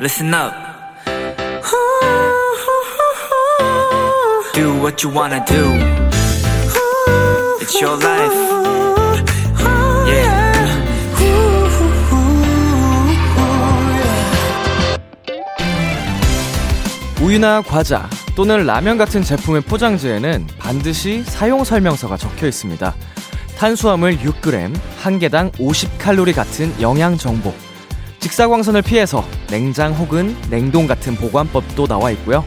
listen up. Do what you wanna do. It's your life. Yeah. 우유나 과자 또는 라면 같은 제품의 포장지에는 반드시 사용 설명서가 적혀 있습니다. 탄수화물 6g, 한 개당 50칼로리 같은 영양 정보. 직사광선을 피해서 냉장 혹은 냉동 같은 보관법도 나와 있고요.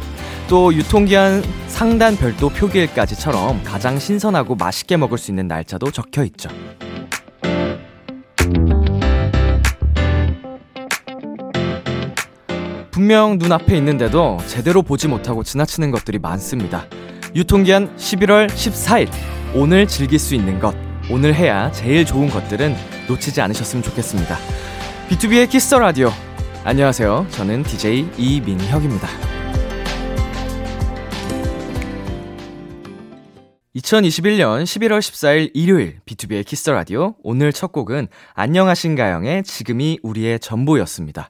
또 유통기한 상단 별도 표기일까지처럼 가장 신선하고 맛있게 먹을 수 있는 날짜도 적혀 있죠. 분명 눈앞에 있는데도 제대로 보지 못하고 지나치는 것들이 많습니다. 유통기한 11월 14일. 오늘 즐길 수 있는 것. 오늘 해야 제일 좋은 것들은 놓치지 않으셨으면 좋겠습니다. B2B의 키스터 라디오. 안녕하세요. 저는 DJ 이민혁입니다. 2021년 11월 14일 일요일 B2B의 키스터 라디오. 오늘 첫 곡은 안녕하신가영의 지금이 우리의 전부였습니다.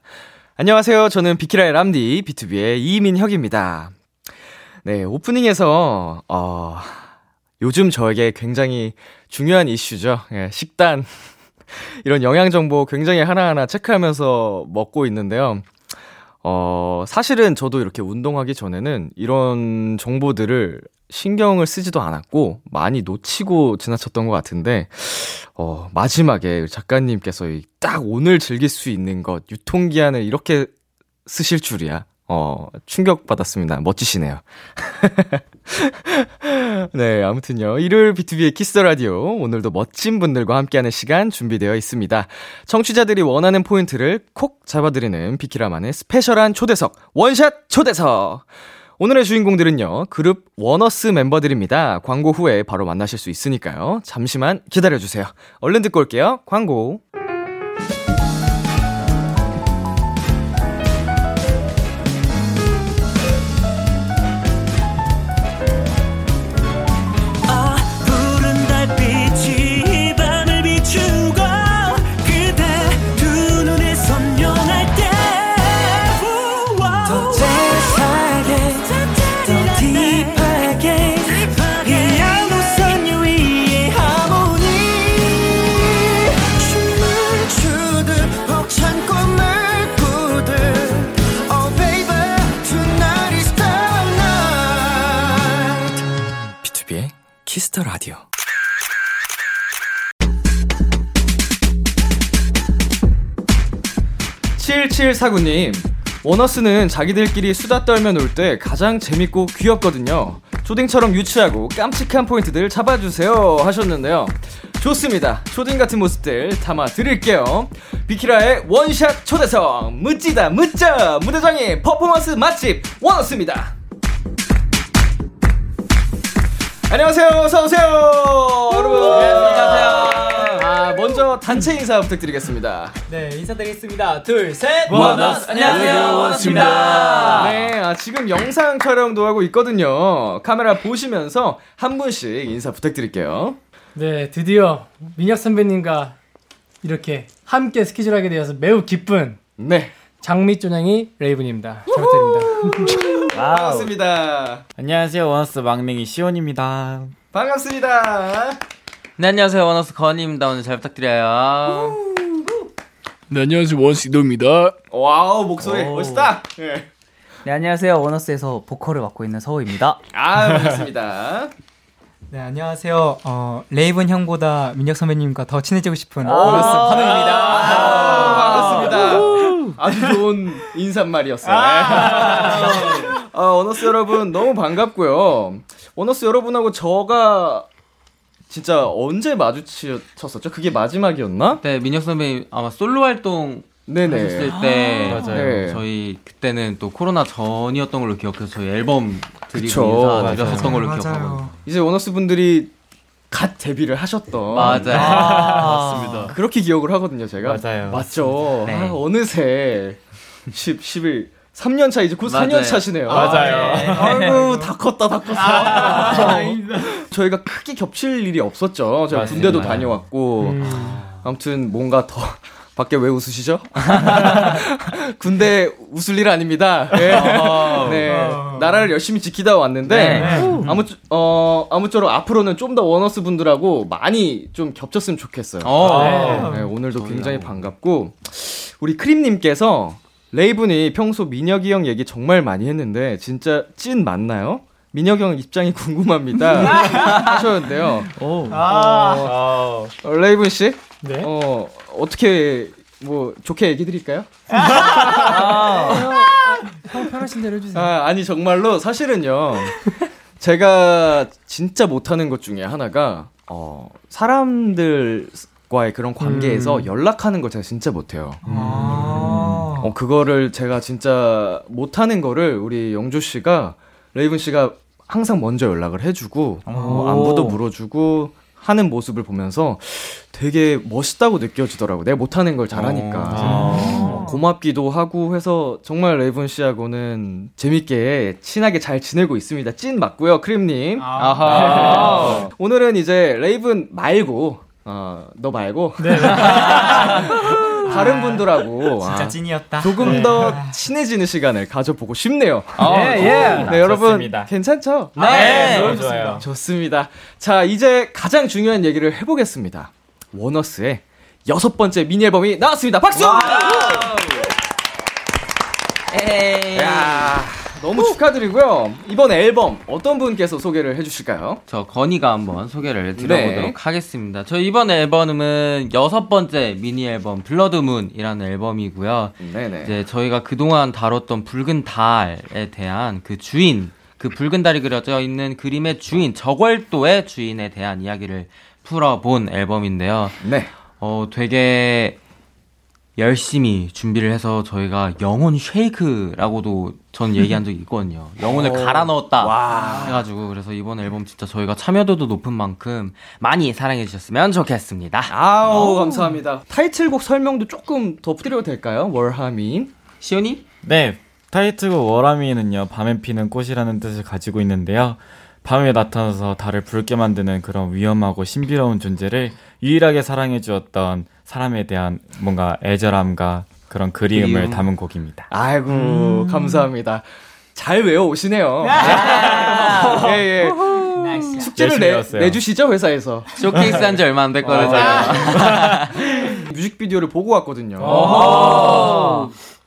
안녕하세요. 저는 비키라의 람디 BTOB의 이민혁입니다. 네, 오프닝에서 어 요즘 저에게 굉장히 중요한 이슈죠. 예, 식단 이런 영양 정보 굉장히 하나하나 체크하면서 먹고 있는데요. 어, 사실은 저도 이렇게 운동하기 전에는 이런 정보들을 신경을 쓰지도 않았고 많이 놓치고 지나쳤던 것 같은데 어, 마지막에 작가님께서 딱 오늘 즐길 수 있는 것 유통기한을 이렇게 쓰실 줄이야. 어, 충격받았습니다. 멋지시네요. 네, 아무튼요. 일요일 B2B의 키스 라디오. 오늘도 멋진 분들과 함께하는 시간 준비되어 있습니다. 청취자들이 원하는 포인트를 콕 잡아드리는 비키라만의 special한 초대석, 원샷 초대석! 오늘의 주인공들은요, 그룹 원어스 멤버들입니다. 광고 후에 바로 만나실 수 있으니까요. 잠시만 기다려주세요. 얼른 듣고 올게요. 광고. Kiss the Radio. 7749님, 원어스는 자기들끼리 수다 떨며 놀 때 가장 재밌고 귀엽거든요. 초딩처럼 유치하고 깜찍한 포인트들 잡아주세요 하셨는데요. 좋습니다. 초딩 같은 모습들 담아 드릴게요. 비키라의 원샷 초대석, 무찌다, 무짜, 무대장의 퍼포먼스 맛집, 원어스입니다. 안녕하세요. 어서 오세요. 여러분. 네, 안녕하세요. 아, 먼저 단체 인사 부탁드리겠습니다. 네, 인사드리겠습니다. 둘, 셋. 원어스. 안녕하세요. 원어스입니다. 네, 아, 지금 영상 촬영도 하고 있거든요. 카메라 보시면서 한 분씩 인사 부탁드릴게요. 네, 드디어 민혁 선배님과 이렇게 함께 스케줄 하게 되어서 매우 기쁜 네. 장미조냥이 레이븐입니다. 잘 부탁드립니다. 반갑습니다. 안녕하세요. 원어스 막내 시온입니다. 반갑습니다. 네, 안녕하세요. 원어스 건희입니다. 오늘 잘 부탁드려요. 네, 안녕하세요. 원어스 이도입니다. 와우, 목소리 멋있다. 네. 네, 안녕하세요. 원어스에서 보컬을 맡고 있는 서호입니다. 아, 반갑습니다. 네, 안녕하세요. 어, 레이븐 형보다 민혁 선배님과 더 친해지고 싶은 원어스 환웅입니다. 아, 반갑습니다. 아주 좋은 인사말이었어요. 아, 아, 원어스 여러분 너무 반갑고요. 원어스 여러분하고 저가 진짜 언제 마주쳤었죠? 그게 마지막이었나? 네, 민혁 선배님 아마 솔로 활동 네네. 하셨을 때 아, 맞아요. 네. 저희 그때는 또 코로나 전이었던 걸로 기억해서 저희 앨범 드리고 인사드렸었던 걸로 기억하고 이제 원어스 분들이 갓 데뷔를 하셨던 맞아요. 아, 맞습니다. 그렇게 기억을 하거든요, 제가. 맞아요. 맞죠. 네. 아, 어느새 10, 11 3년 차 이제 곧 4년 차시네요. 맞아요. 네. 아이고 다 컸다 다 컸어. 아, 저희가 크게 겹칠 일이 없었죠. 제가 군대도 다녀왔고 음. 아무튼 뭔가 더 밖에 왜 웃으시죠? 군대 웃을 일 아닙니다. 네. 네. 나라를 열심히 지키다 왔는데 네. 아무 어 아무쪼록 앞으로는 좀 더 원어스 분들하고 많이 좀 겹쳤으면 좋겠어요. 네. 네. 오늘도 굉장히 반갑고 우리 크림님께서 레이븐이 평소 민혁이 형 얘기 정말 많이 했는데 진짜 찐 맞나요? 민혁이 형 입장이 궁금합니다. 하셨는데요. 오. 아. 어, 레이븐 씨, 네. 어 어떻게 뭐 좋게 얘기 드릴까요? 아. 형 편하신 대로 해주세요. 아, 아니 정말로 사실은요. 제가 진짜 못하는 것 중에 하나가 어 사람들과의 그런 관계에서 음. 연락하는 걸 제가 진짜 못해요. 음. 어 그거를 제가 진짜 못하는 거를 우리 영조 씨가 레이븐 씨가 항상 먼저 연락을 해주고 어, 안부도 물어주고 하는 모습을 보면서 되게 멋있다고 느껴지더라고. 내가 못하는 걸 잘하니까. 아~ 고맙기도 하고 해서 정말 레이븐 씨하고는 재밌게 친하게 잘 지내고 있습니다. 찐 맞고요, 크림님. 아~ 네. 오늘은 이제 레이븐 말고 어, 너 말고. 네. 다른 분들하고 진짜 아, 찐이었다. 조금 네. 더 친해지는 시간을 가져보고 싶네요. 아, 예, 예. 네, 여러분 좋습니다. 괜찮죠? 네, 네 너무 좋아요. 좋습니다. 자, 이제 가장 중요한 얘기를 해보겠습니다. 원어스의 여섯 번째 미니 앨범이 나왔습니다. 박수! 너무 축하드리고요. 이번 앨범 어떤 분께서 소개를 해주실까요? 저 건희가 한번 소개를 드려보도록 네. 하겠습니다. 저 이번 앨범은 여섯 번째 미니 앨범 Blood Moon이라는 앨범이고요. 네네. 이제 저희가 그동안 다뤘던 붉은 달에 대한 그 주인, 그 붉은 달이 그려져 있는 그림의 주인, 저월도의 주인에 대한 이야기를 풀어본 앨범인데요. 네. 어, 되게 열심히 준비를 해서 저희가 영혼 쉐이크라고도 전 얘기한 적이 있거든요. 영혼을 오. 갈아 넣었다 와. 해가지고 그래서 이번 앨범 진짜 저희가 참여도도 높은 만큼 많이 사랑해 주셨으면 좋겠습니다. 아우 오. 감사합니다. 타이틀곡 설명도 조금 더 드려도 될까요? 월하민 시온이? 네 타이틀곡 월하민은요 밤에 피는 꽃이라는 뜻을 가지고 있는데요. 밤에 나타나서 달을 붉게 만드는 그런 위험하고 신비로운 존재를 유일하게 사랑해 주었던 사람에 대한 뭔가 애절함과 그런 그리움을 그리움. 담은 곡입니다. 아이고 음. 감사합니다. 잘 외워 오시네요. 예, 예. 숙제를 내, 내주시죠 회사에서. 쇼케이스 한 지 얼마 안 됐거든요. 아. 뮤직비디오를 보고 왔거든요.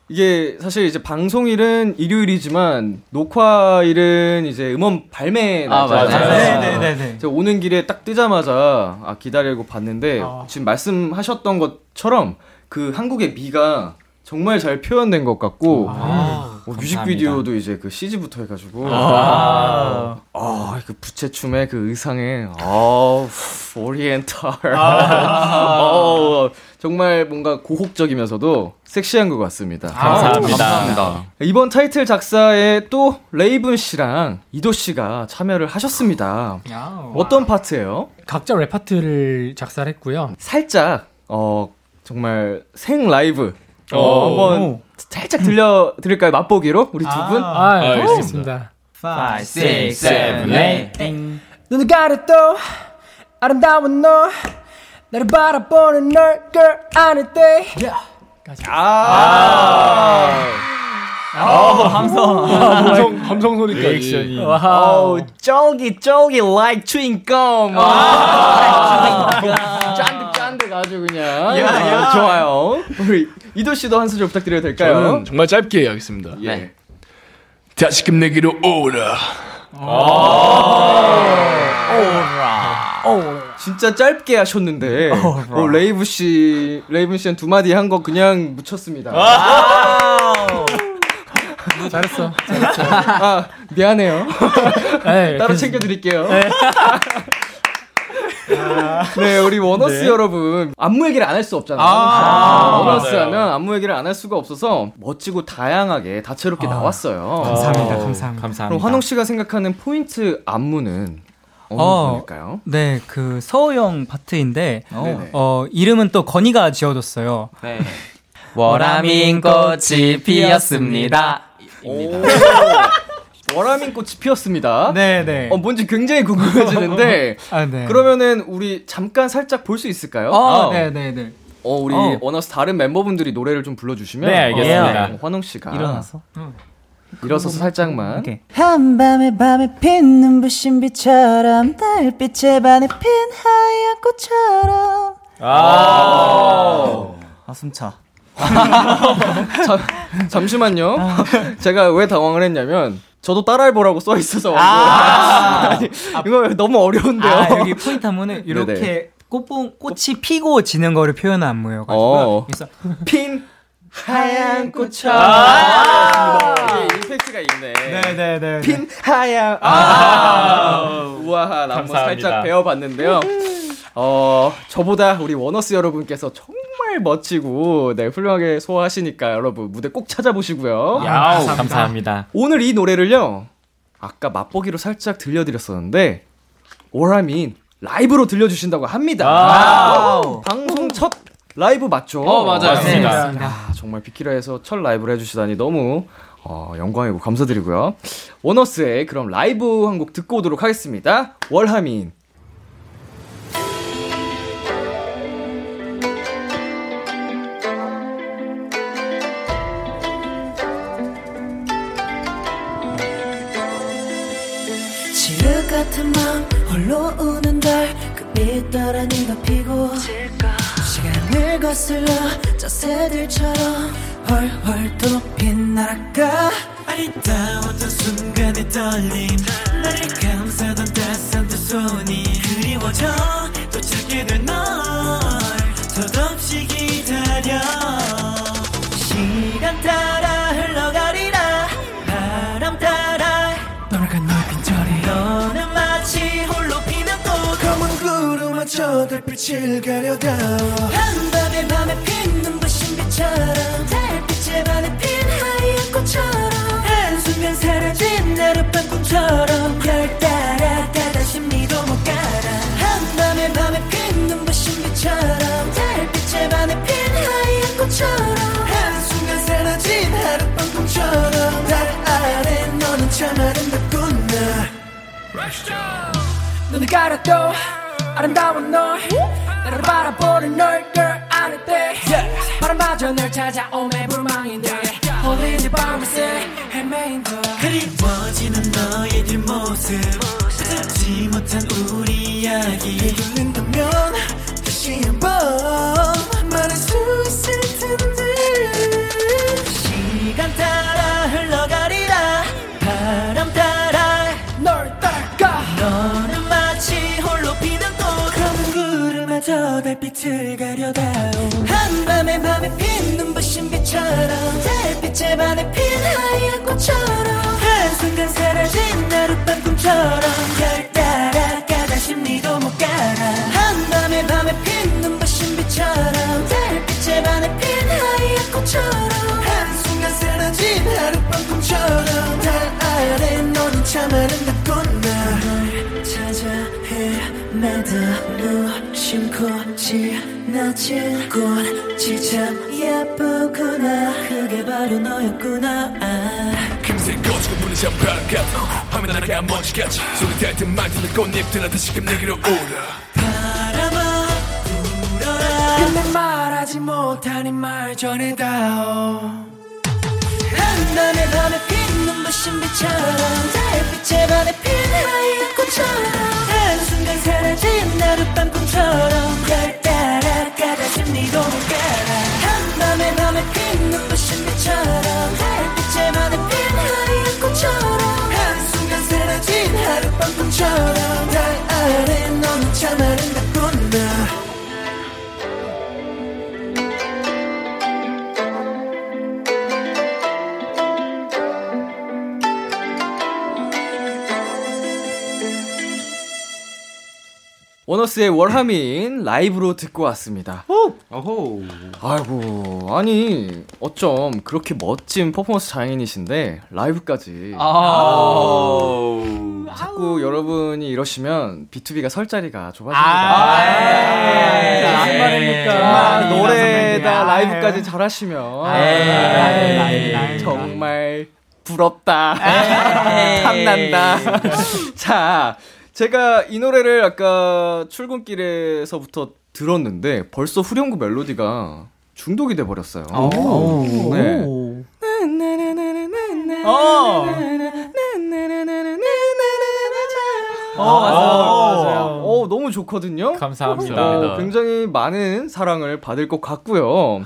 이게 사실 이제 방송일은 일요일이지만 녹화일은 이제 음원 발매 날짜잖아요. 아, 네네네. 제가 오는 길에 딱 뜨자마자 아 기다리고 봤는데 아. 지금 말씀하셨던 것처럼 그 한국의 미가 정말 잘 표현된 것 같고 아, 어, 뮤직비디오도 이제 그 CG부터 해가지고 아, 아, 그 부채춤의 그 의상에 아, 오리엔탈 아. 어, 정말 뭔가 고혹적이면서도 섹시한 것 같습니다. 감사합니다. 감사합니다. 이번 타이틀 작사에 또 레이븐 씨랑 이도 씨가 참여를 하셨습니다. 어떤 파트예요? 각자 랩 파트를 작사를 했고요. 살짝 어 정말 생 라이브 어, 한번 살짝 들려 드릴까요? 맛보기로 우리 두 분. 아, 아, 알겠습니다. 5 6 7 8 눈을 가렸도 아름다운 너 나를 바라보는 널 girl 아닐 때 아. 아, 아, 감성. 감성, 감성 소리까지. 리액션이. 와우, 쫄기, 쫄기, like chewing gum. 짠득, 짠득 아주 그냥. 야, 야. 좋아요. 우리 이도 씨도 한 소절 부탁드려도 될까요? 저는 정말 짧게 하겠습니다. 예. 네. 다시금 내게로 오라. 오라. 오라. 진짜 짧게 하셨는데 어, 레이븐 씨, 레이븐 씨는 두 마디 한 거 그냥 묻혔습니다. 잘했어. 잘했어. 아 미안해요. 네, 따로 챙겨드릴게요. 네. 네, 우리 원어스 네. 여러분 안무 얘기를 안 할 수 없잖아요. 아, 아, 원어스 맞아요. 하면 안무 얘기를 안 할 수가 없어서 멋지고 다양하게 다채롭게 아, 나왔어요. 감사합니다, 감사합니다. 감사합니다. 그럼 환웅 씨가 생각하는 포인트 안무는 어느 어, 분일까요? 네, 그 서우영 파트인데 어, 어, 이름은 또 건이가 지어줬어요. 네. 워라민 꽃이 피었습니다. 워라민 꽃이 피었습니다. 네, 네. 어, 뭔지 굉장히 궁금해지는데. 아, 네. 그러면은 우리 잠깐 살짝 볼 수 있을까요? 아, 네, 네, 네. 어, 우리 어. 원어스 다른 멤버분들이 노래를 좀 불러주시면. 네, 알겠습니다. 어, 환웅 씨가. 일어나서. 일어서서 살짝만. 오케이. 한밤에 밤에 핀 눈부신 빛처럼 달빛에 반해 핀 하얀 꽃처럼. 아. 아, 숨차. 잠, 잠시만요. 제가 왜 당황을 했냐면 저도 따라해보라고 써 있어서 아~ 아니, 이거 너무 어려운데요. 아, 여기 포인트 한번은 이렇게 꽃봉 꽃이 피고 지는 거를 표현한 안무예요. 어. 그래서 핀 하얀 꽃처럼 아~ 아~ 임팩트가 있네. 네네네. 네. 핀 하얀 아~ 우아한 안무 살짝 배워봤는데요. 어 저보다 우리 원어스 여러분께서 정말 멋지고 네 훌륭하게 소화하시니까 여러분 무대 꼭 찾아보시고요. 야우, 감사합니다. 감사합니다. 오늘 이 노래를요. 아까 맛보기로 살짝 들려드렸었는데 오라민 라이브로 들려주신다고 합니다. 방송 첫 라이브 맞죠? 어 맞아요. 네. 아, 정말 비키라에서 첫 라이브를 해주시다니 너무 어, 영광이고 감사드리고요. 원어스의 그럼 라이브 한 곡 듣고 오도록 하겠습니다. 월하민 같은 맘 홀로 우는 달그빛 따라 네가 피고 시간을 거슬러 저 새들처럼 훨훨 또 빛날아가 아리따웠던 순간의 떨림. 나를 감싸던 따스한 두 손이 그리워져. 또 찾게 될 널. 덧없이 기다려. 시간 따 저 달빛을 가려다. 한밤에 밤에 핀 눈부신 빛처럼 달빛에 반해 핀 하얀 꽃처럼 한순간 사라진 하룻밤 꿈처럼 별 따라 가다 심리도 못 가라. 한밤에 밤에 핀 눈부신 빛처럼 달빛에 반해 핀 하얀 꽃처럼 한순간 사라진 하룻밤 꿈처럼 달 아래 너는 참 아름답구나. 눈을 가려도 아름다운 너 나를 바라보는 널 girl 안을 때 바람마저 널 찾아오매 불망인데 이 밤새 헤매인 거 그리워지는 너의 뒷모습 듣지 못한 우리 이야기 되돌린다면 다시 한번 말할 수 있을 반해 핀 하얀 꽃처럼 한순간 사라진 하룻밤 꿈처럼 별 따라 가다 심리도 못 가라. 한밤에 밤에 핀 눈부신 빛처럼 달빛에 반해 핀 하얀 꽃처럼 한순간 사라진 하룻밤 꿈처럼 달 아래 너는 참 아름답구나. 널 찾아 헤매다 무심코 지 나친 꽃이 참 예쁘구나. 그게 바로 너였구나. 아. 금세 꺼지고 부는 샴푸 같아 화면 하나가 먼지같이 소리 듯만 드는 꽃잎들아 다시금 내게로 오라 바람아 불어라. 근데 말하지 못하니 말 전해다오. 한밤에 밤에 핀 눈부신 빛처럼. 달빛에 반해 핀 하얀 꽃처럼. 한순간 사라진 하룻밤 꿈처럼 심리도 못 가라. 한밤에 밤에 핀 눈부신 빛처럼 달빛에 반해 핀 하얀 꽃처럼 한순간 사라진 하룻밤 꿈처럼 달 아래 너는 참 아름 원어스의 월하민 라이브로 듣고 왔습니다. 어호. 아이고, 아니, 어쩜 그렇게 멋진 퍼포먼스 장인이신데, 라이브까지. 아. 자꾸 여러분이 이러시면 B2B가 설 자리가 좁아집니다. 아, 안 말입니까? 노래다 라이브까지 잘하시면. 정말 부럽다. 탐난다. 자, 제가 이 노래를 아까 출근길에서부터 들었는데 벌써 후렴구 멜로디가 중독이 돼 버렸어요. 네. 어. 어, 맞아요. 맞아요. 어, 너무 좋거든요. 감사합니다. 어, 굉장히 많은 사랑을 받을 것 같고요.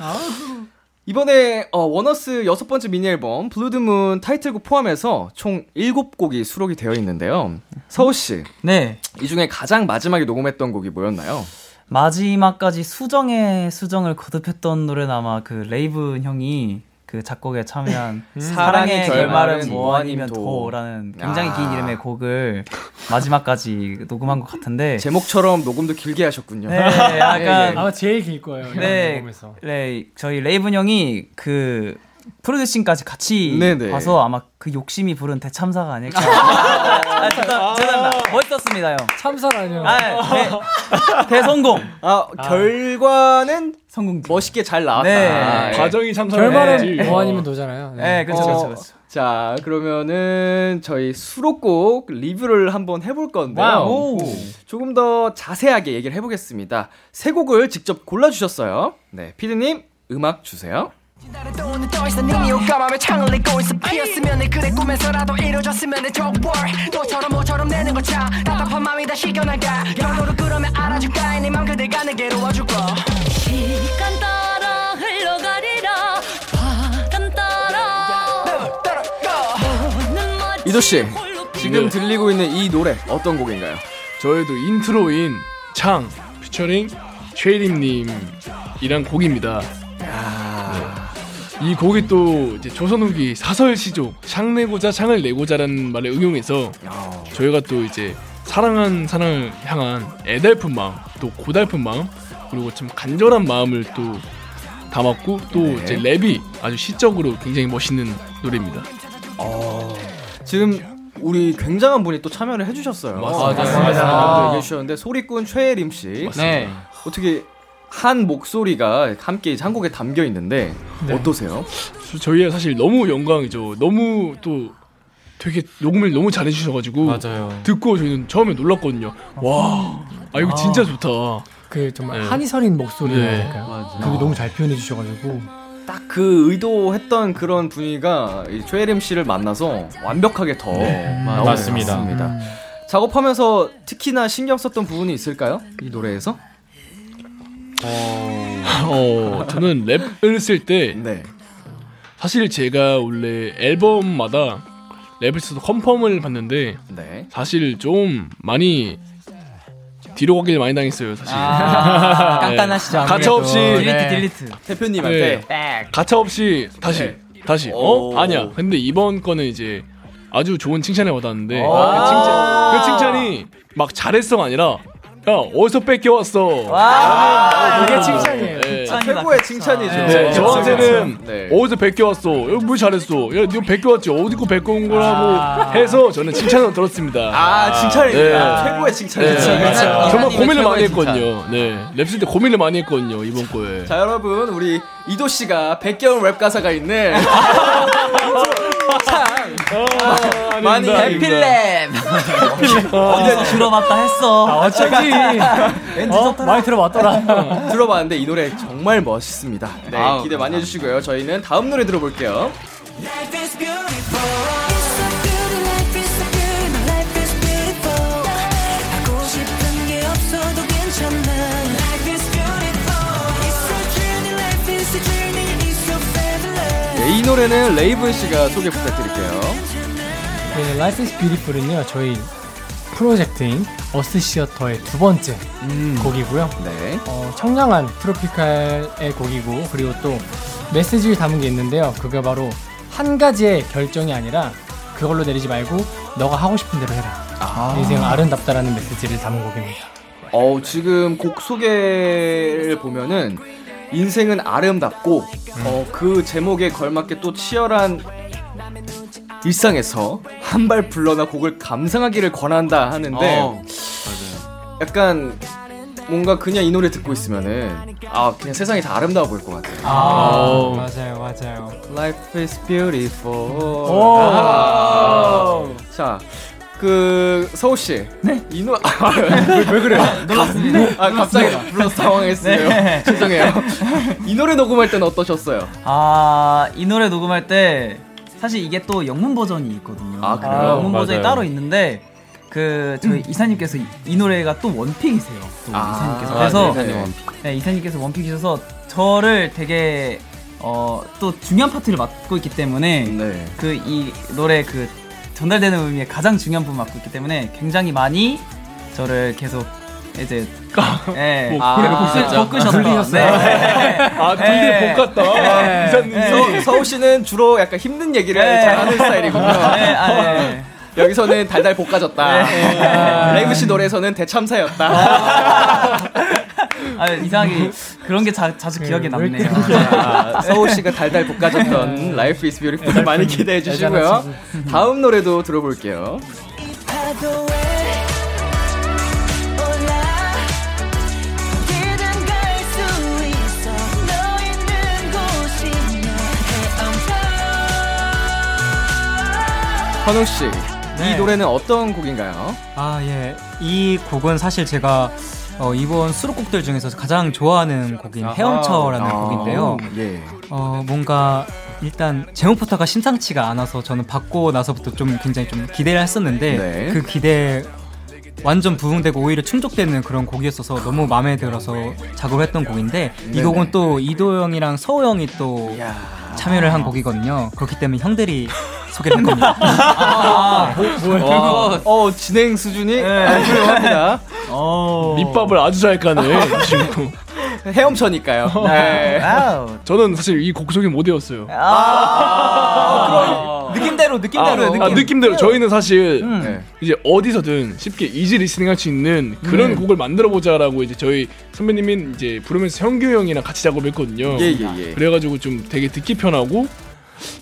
이번에 어, 원어스 여섯 번째 미니 앨범 Blood Moon 타이틀곡 포함해서 총 7곡이 수록이 되어 있는데요. 서호 씨. 네. 이 중에 가장 마지막에 녹음했던 곡이 뭐였나요? 마지막까지 수정에 수정을 거듭했던 노래는 아마 그 레이븐 형이 그 작곡에 참여한 음. 사랑의 결말은 뭐 아니면 도라는 굉장히 아. 긴 이름의 곡을 마지막까지 녹음한 것 같은데 제목처럼 녹음도 길게 하셨군요. 네, 약간 예, 예. 아마 제일 길 거예요. 네, 네, 저희 레이븐 형이 그 프로듀싱까지 같이 네네. 봐서 아마 그 욕심이 부른 대참사가 아닐까. 아, 죄송합니다. 죄송합니다. 멋있었습니다, 형. 참사라뇨. 아, 네. 대성공. 아, 아, 결과는 성공. 멋있게 잘 나왔다. 네. 아, 과정이 참사. 결말은 뭐 아니면 도잖아요. 네, 네 그렇죠, 그렇죠, 그렇죠. 자, 그러면은 저희 수록곡 리뷰를 한번 해볼 건데요. 조금 더 자세하게 얘기를 해보겠습니다. 세 곡을 직접 골라주셨어요. 네, 피디님 음악 주세요. 시간 따라 흘러가리라. 바람 따라. 이도 씨 지금 네. 들리고 있는 이 노래 어떤 곡인가요? 저희도 인트로인 창 피처링 최예림님이란 곡입니다 이 곡이 또 이제 조선 후기 사설 시조 창내고자 창을 내고자라는 말을 응용해서 저희가 또 이제 사랑한 사랑을 향한 애달픈 마음 또 고달픈 마음 그리고 좀 간절한 마음을 또 담았고 또 네. 이제 랩이 아주 시적으로 굉장히 멋있는 노래입니다. 어, 지금 우리 굉장한 분이 또 참여를 해주셨어요. 맞습니다. 맞습니다. 얘기해 주셨는데 소리꾼 최혜림 씨. 네. 어떻게 한 목소리가 함께 한 곡에 담겨 있는데 네. 어떠세요? 저희가 사실 너무 영광이죠. 너무 또 되게 녹음을 너무 잘해 주셔가지고 맞아요. 듣고 저희는 처음에 놀랐거든요. 와, 아 이거 진짜 좋다. 그 정말 네. 한이 서린 목소리랄까요? 네. 그게 너무 잘 표현해 주셔가지고 딱 그 의도했던 그런 분위기가 최혜림 씨를 만나서 완벽하게 더 네. 맞습니다. 음. 작업하면서 특히나 신경 썼던 부분이 있을까요? 이 노래에서? 어, 어 저는 랩을 쓸때 네. 사실 제가 원래 앨범마다 랩을 써서 컨펌을 받는데 네. 사실 좀 많이 뒤로 가길 많이 당했어요 사실. 아, 네. 깐깐하시죠 가차 없이 딜리트 딜리트. 대표님한테 네. 가차 없이 다시 네. 다시. 어? 아니야. 근데 이번 거는 이제 아주 좋은 칭찬을 받았는데 그 칭찬 그 칭찬이 막 잘했어가 아니라 야 어디서 뺏겨왔어? 와 이게 칭찬이에요. 네. 아, 최고의 칭찬이죠. 네. 네. 저한테는 네. 어디서 뺏겨왔어? 여기 뭐 잘했어. 야 너 뺏겨왔지? 어디 거 뺏겨온 거라고 아~ 해서 저는 칭찬을 들었습니다. 아 칭찬입니다 네. 최고의 칭찬이죠 네. 정말 고민을 많이 했거든요. 네. 랩쓸 때 고민을 많이 했거든요 이번 거에. 자 여러분 우리 이도 씨가 백겨운 랩 가사가 있는 참. 아, 많이 해필랩 어디서 들어봤다 했어. 아, 어쩐지 어? 많이 들어봤더라. 들어봤는데 이 노래 정말 멋있습니다. 네 아, 기대 많이 해주시고요. 저희는 다음 노래 들어볼게요. 이 노래는 레이븐 씨가 소개 부탁드릴게요. 네, is Beautiful은요, 저희 프로젝트인 어스 시어터의 두 번째 음. 곡이고요. 네. 어, 청량한 트로피칼의 곡이고, 그리고 또 메시지를 담은 게 있는데요. 그게 바로 한 가지의 결정이 아니라 그걸로 내리지 말고 너가 하고 싶은 대로 해라. 아. 인생 아름답다라는 메시지를 담은 곡입니다. 어, 지금 곡 소개를 보면은 인생은 아름답고 음. 어, 그 제목에 걸맞게 또 치열한 일상에서 한 발 불러나 곡을 감상하기를 권한다 하는데 어, 약간 뭔가 그냥 이 노래 듣고 있으면은 아 그냥 세상이 다 아름다워 보일 것 같아요. 아, 오. 맞아요, 맞아요. Life is beautiful. 아. 자 그 서우 씨. 네. 이 노. 아, 왜, 왜 그래요? 놀랐습니다. 아 갑자기 불러서 당황했어요. 네. 죄송해요. 이 노래 녹음할 때는 어떠셨어요? 아, 이 노래 녹음할 때 사실 이게 또 영문 버전이 있거든요. 아, 그래요? 영문 맞아요. 버전이 따로 있는데 그 저희 이사님께서 이, 이 노래가 또 원픽이세요. 또 아, 이사님께서. 아, 그래서 네, 이사님 원픽. 네, 이사님께서 원픽이셔서 저를 되게 어, 또 중요한 파트를 맡고 있기 때문에 네. 그이 노래 그 전달되는 의미의 가장 중요한 부분 맡고 있기 때문에 굉장히 많이 저를 계속 이제 예, 뭐, 아, 그래, 볶으- 볶으셨다. 불리셨어요. 네. 아 둘이 볶았다. 네. 이사님. 네. 서, 서호 씨는 주로 약간 힘든 얘기를 네. 잘하는 스타일이군요. 네, 아, 네. 여기서는 달달 볶아졌다. 네. 레이븐 씨 노래에서는 대참사였다. 아, 이상하게 그런 게 자, 자주 기억에 남네요. 아, 서호 씨가 달달 볶아졌던 Life is Beautiful 많이 기대해 주시고요. 다음 노래도 들어볼게요. 현웅 씨, 네. 이 노래는 어떤 곡인가요? 아, 예. 이 곡은 사실 제가 어, 이번 수록곡들 중에서 가장 좋아하는 곡인 헤엄쳐라는 아, 곡인데요. 예. 어, 뭔가 일단 제목부터가 심상치가 않아서 저는 받고 나서부터 좀 굉장히 좀 기대를 했었는데 네. 그 기대 완전 부응되고 오히려 충족되는 그런 곡이었어서 너무 마음에 들어서 작업을 했던 곡인데 이. 곡은 또 이도 형이랑 서우 형이 또. 참여를 한 곡이거든요. 그렇기 때문에 형들이 소개를 한 겁니다. 아, 와, 어, 진행 수준이 아주 훌륭합니다. 밑밥을 아주 잘 까네 이 친구. 헤엄쳐니까요. 네. 저는 사실 이곡 소개 못 외웠어요. 아, 느낌대로 느낌대로 아, 느낌. 아, 느낌대로 저희는 사실 네. 이제 어디서든 쉽게 easy listening 할 수 있는 그런 곡을 만들어 보자라고 이제 저희 선배님인 이제 브로맨스 현규 형이랑 같이 작업했거든요. 예, 예, 예. 그래가지고 좀 되게 듣기 편하고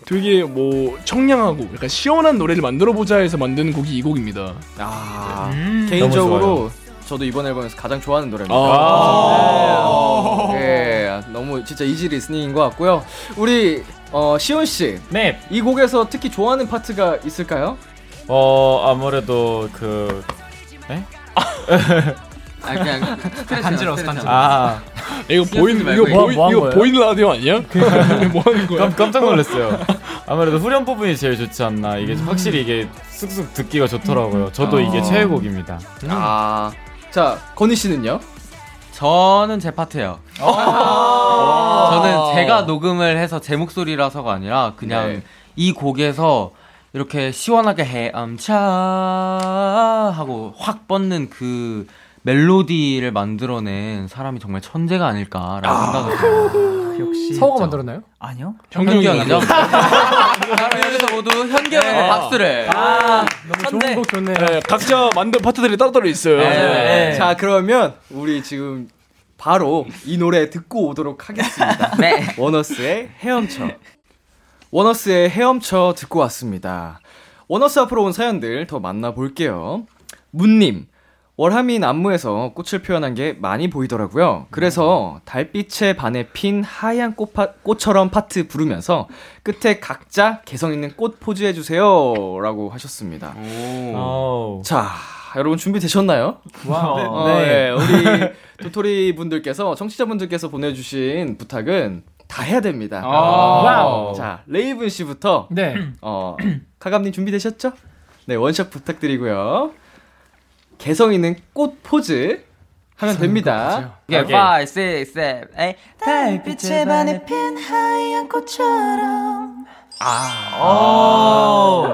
되게 뭐 청량하고 약간 시원한 노래를 만들어 보자 해서 만든 곡이 이 곡입니다. 아, 너무 개인적으로 저도 이번 앨범에서 가장 좋아하는 노래입니다. 아. 네. 예, 너무 진짜 easy listening인 것 같고요. 우리 어, 시온 씨, 네. 이 곡에서 특히 좋아하는 파트가 있을까요? 어 아무래도 그 네? 아 그냥 간지러워서 간지러워. 아 이거 보인 이거 뭐- 보인 뭐한 이거? 보이는 라디오 아니야? 뭐 하는 거야? 깜, 깜짝 놀랐어요. 아무래도 후렴 부분이 제일 좋지 않나. 이게 확실히 이게 쑥쑥 듣기가 좋더라고요. 저도 이게 최애곡입니다. 아, 자 건희 씨는요? 저는 제 파트예요. 저는 제가 녹음을 해서 제 목소리라서가 아니라 그냥 네. 이 곡에서 이렇게 시원하게 헤엄쳐 하고 확 뻗는 그 멜로디를 만들어낸 사람이 정말 천재가 아닐까라는 생각을 해요. 역시 서우가 만들었나요? 아니요. 바로 여기서 모두 현규 형에게 박수를. 아, 너무 좋은 곡 좋네요. 네, 각자 만든 파트들이 따로따로 있어요. 네. 자 그러면 우리 지금 바로 이 노래 듣고 오도록 하겠습니다. 네. 원어스의 헤엄쳐. 원어스의 헤엄쳐 듣고 왔습니다. 원어스 앞으로 온 사연들 더 만나볼게요. 문님, 월하미인 안무에서 꽃을 표현한 게 많이 보이더라고요. 그래서 달빛에 반해 핀 하얀 꽃파, 꽃처럼 파트 부르면서 끝에 각자 개성 있는 꽃 포즈 해주세요. 라고 하셨습니다. 오. 자, 여러분 준비되셨나요? wow. 어, 네. 우리 도토리 분들께서 청취자분들께서 보내주신 부탁은 다 해야 됩니다. 아. wow. 자 레이븐 씨부터 네. 어 카감님 준비되셨죠? 네 원샷 부탁드리고요. 개성 있는 꽃 포즈 하면 됩니다. 오케이. 5, 6, 7, 8. 달빛에 반해 핀 하얀 꽃처럼 아,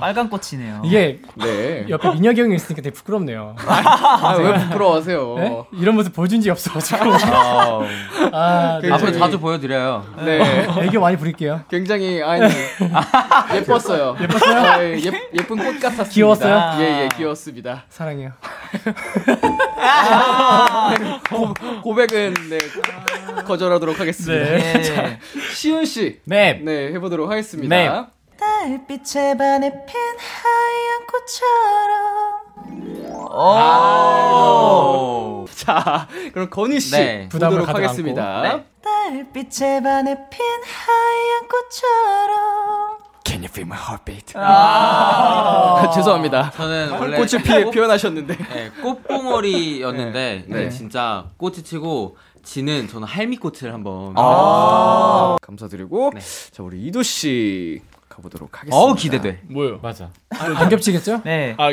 빨간 꽃이네요. 이게 네. 옆에 민혁이 형이 있으니까 되게 부끄럽네요. 아, 왜 부끄러워하세요? 네? 이런 모습 보여준 적이 없어가지고. 아, 아, 네. 앞으로 자주 보여드려요. 네. 애교 많이 부릴게요. 굉장히 아니 예뻤어요. 예뻤어요? 예, 예쁜 꽃 같았습니다. 귀여웠어요? 예, 예, 귀여웠습니다. 사랑해요. 고, 고백은 네 거절하도록 하겠습니다. 네. 자, 시은 씨, 네. 네해 보도록 하겠습니다. 네. 달빛에 반해 핀 하얀 꽃처럼 오. 자, 그럼 건희 씨 네. 보도록 하겠습니다. 네. 달빛에 반해 핀 하얀 꽃처럼 Can you feel my heartbeat? 아~ 죄송합니다. 저는 원래 꽃을 피해 표현하셨는데. 네, 꽃봉오리였는데 네. 네. 진짜 꽃이 치고 지는 저는 할미꽃을 한번. 아~ 감사드리고 네. 자 우리 이도 씨 가보도록 하겠습니다. 어우 기대돼. 뭐요? 맞아. 안 겹치겠죠? 네. 아,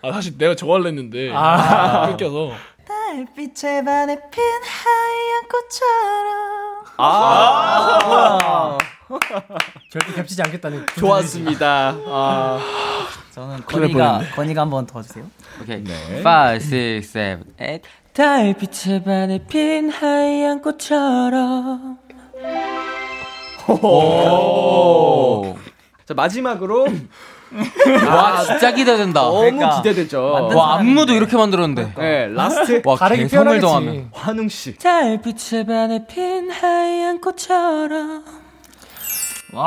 아 사실 내가 저거 하려 했는데 아~ 뺏겨서. 달빛에 반해 핀 하얀 꽃처럼. 아. 절대 겹치지 않겠다는. 좋았습니다. 아. 저는 건이가 건이가 한번 도와주세요. 오케이. 네. 5, 6, 7, 8. 달빛에 반해 핀 하얀 꽃처럼. 오. 자 마지막으로 와 진짜 기대된다. 너무 그러니까 기대되죠. 와 안무도 이렇게 만들었는데. 네 라스트 와 개성을 더하면 환웅 씨. 달빛에 반해 핀 하얀 꽃처럼. 와.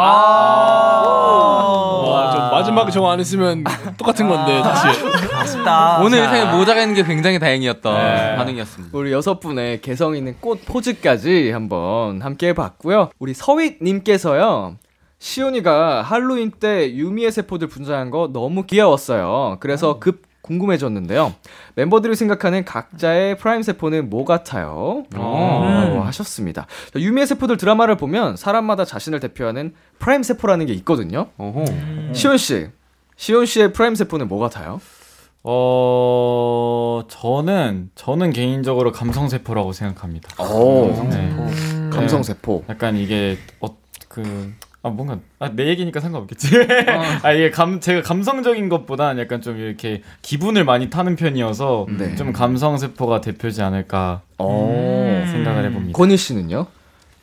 와, 저 마지막 저거 안 했으면 똑같은 건데 다시. 아쉽다. 오늘 생에 모자가 있는 게 굉장히 다행이었던 네. 반응이었습니다. 우리 여섯 분의 개성 있는 꽃 포즈까지 한번 함께 해봤고요. 우리 서윗님께서요. 시온이가 할로윈 때 유미의 세포들 분장한 거 너무 귀여웠어요. 그래서 음. 급 궁금해졌는데요. 멤버들이 생각하는 각자의 prime 세포는 뭐 같아요? 음. 어, 하셨습니다. 유미의 세포들 드라마를 보면 사람마다 자신을 대표하는 prime 세포라는 게 있거든요. 음. 시온 씨, 시온 씨의 prime 세포는 뭐 같아요? 어, 저는, 저는 개인적으로 감성 세포라고 생각합니다. 오, 네. 감성 세포. 네. 약간 이게, 어, 그, 아 뭔가 아, 내 얘기니까 상관없겠지. 어. 아 이게 감 제가 감성적인 것보다는 약간 좀 이렇게 기분을 많이 타는 편이어서 네. 좀 감성 세포가 대표지 않을까 음. 생각을 해봅니다. 권희 씨는요?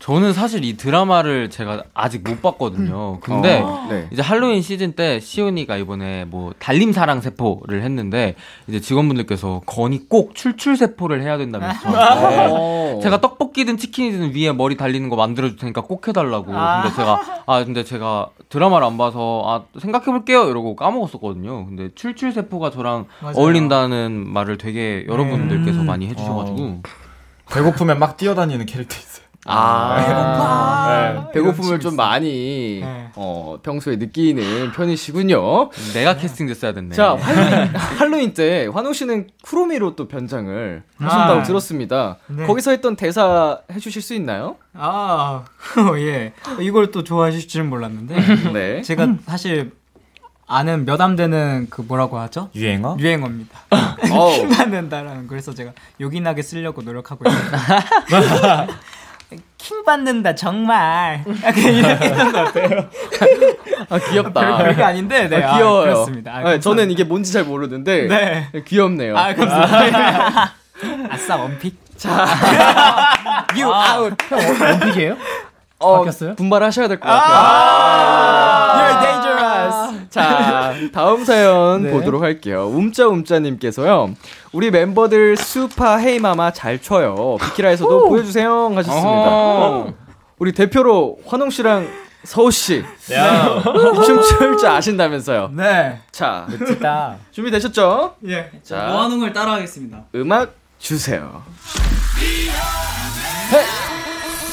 저는 사실 이 드라마를 제가 아직 못 봤거든요. 근데 어, 네. 이제 할로윈 시즌 때 시온이가 이번에 뭐 달림 사랑 세포를 했는데 이제 직원분들께서 건이 꼭 출출 세포를 해야 된다면서 네. 제가 떡볶이든 치킨이든 위에 머리 달리는 거 만들어 줄 테니까 꼭 해달라고. 아. 근데 제가 아 근데 제가 드라마를 안 봐서 아 생각해 볼게요 이러고 까먹었었거든요. 근데 출출 세포가 저랑 맞아요. 어울린다는 말을 되게 여러분들께서 음. 많이 해주셔가지고 어. 배고프면 막 뛰어다니는 캐릭터 있어요. 아, 네. 배고픔을 좀 많이 네. 어, 평소에 느끼는 편이시군요. 내가 캐스팅 됐어야 됐네. 자, 할로윈, 할로윈 때 환웅 씨는 쿠로미로 또 변장을 하신다고 아, 들었습니다. 네. 거기서 했던 대사 해주실 수 있나요? 아, 예. 이걸 또 좋아하실 줄은 몰랐는데. 네. 제가 사실 아는 몇 안 되는 그 뭐라고 하죠? 유행어? 유행어입니다. 킹받는다라는 그래서 제가 요긴하게 쓰려고 노력하고 있습니다. 킹 받는다 정말. 약간 이렇게 했던 것 같아요. 아 귀엽다. 별게 아닌데, 네, 아, 귀여워요. 아, 그렇습니다. 아, 네, 저는 이게 뭔지 잘 모르는데 네. 귀엽네요. 아 감사합니다. 아싸 원픽. 자, you 아, out. 형 원픽이에요? 어, 바뀌었어요? 분발하셔야 될 것 같아요. 자, 다음 사연 네. 보도록 할게요. 움짜움짜님께서요. 우리 멤버들 수파 헤이마마 잘 춰요. 비키라에서도 보여주세요 하셨습니다. 우리 대표로 환웅 씨랑 서우 씨. 네. 춤출 줄 아신다면서요. 네. 자, 멋지다. 준비되셨죠? 예. 자, 모아놓을 따라하겠습니다. 음악 주세요. 헤!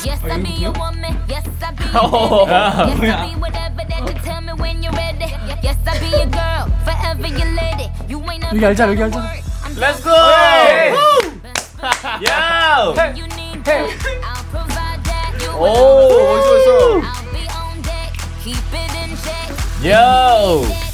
Yes, I be a woman. Yes, I be a oh. Yes, I be whatever that you tell me when you're ready. Yes, I be a girl. Forever your lady. You ain't 여기 알자, 여기 알자. Let's go! Hey. Yo! Hey. Hey. 오, 어디서 어디서? Yo!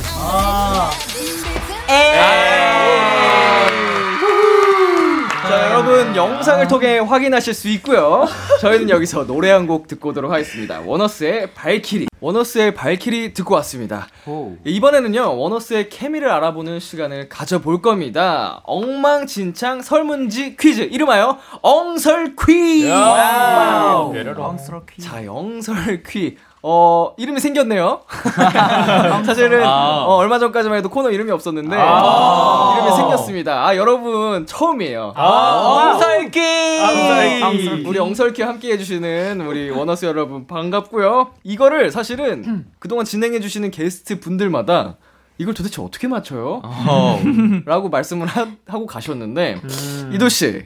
영상을 통해 확인하실 수 있고요. 저희는 여기서 노래 한 곡 듣고 오도록 하겠습니다. 원어스의 발키리. 원어스의 발키리 듣고 왔습니다. 오. 이번에는요, 원어스의 케미를 알아보는 시간을 가져볼 겁니다. 엉망진창 설문지 퀴즈. 이름하여 엉설 퀴즈. 엉설 퀴즈. 자, 엉설 퀴즈. 어, 이름이 생겼네요. 사실은, 아. 어, 얼마 전까지만 해도 코너 이름이 없었는데, 아. 이름이 생겼습니다. 아, 여러분, 처음이에요. 아, 엉설기! 우리 엉설기 함께 해 주시는 우리 원어스 여러분, 반갑고요. 이거를 사실은, 음. 그동안 진행해 주시는 게스트 분들마다, 이걸 도대체 어떻게 맞춰요? 어. 라고 말씀을 하, 고 가셨는데, 음. 이도 씨,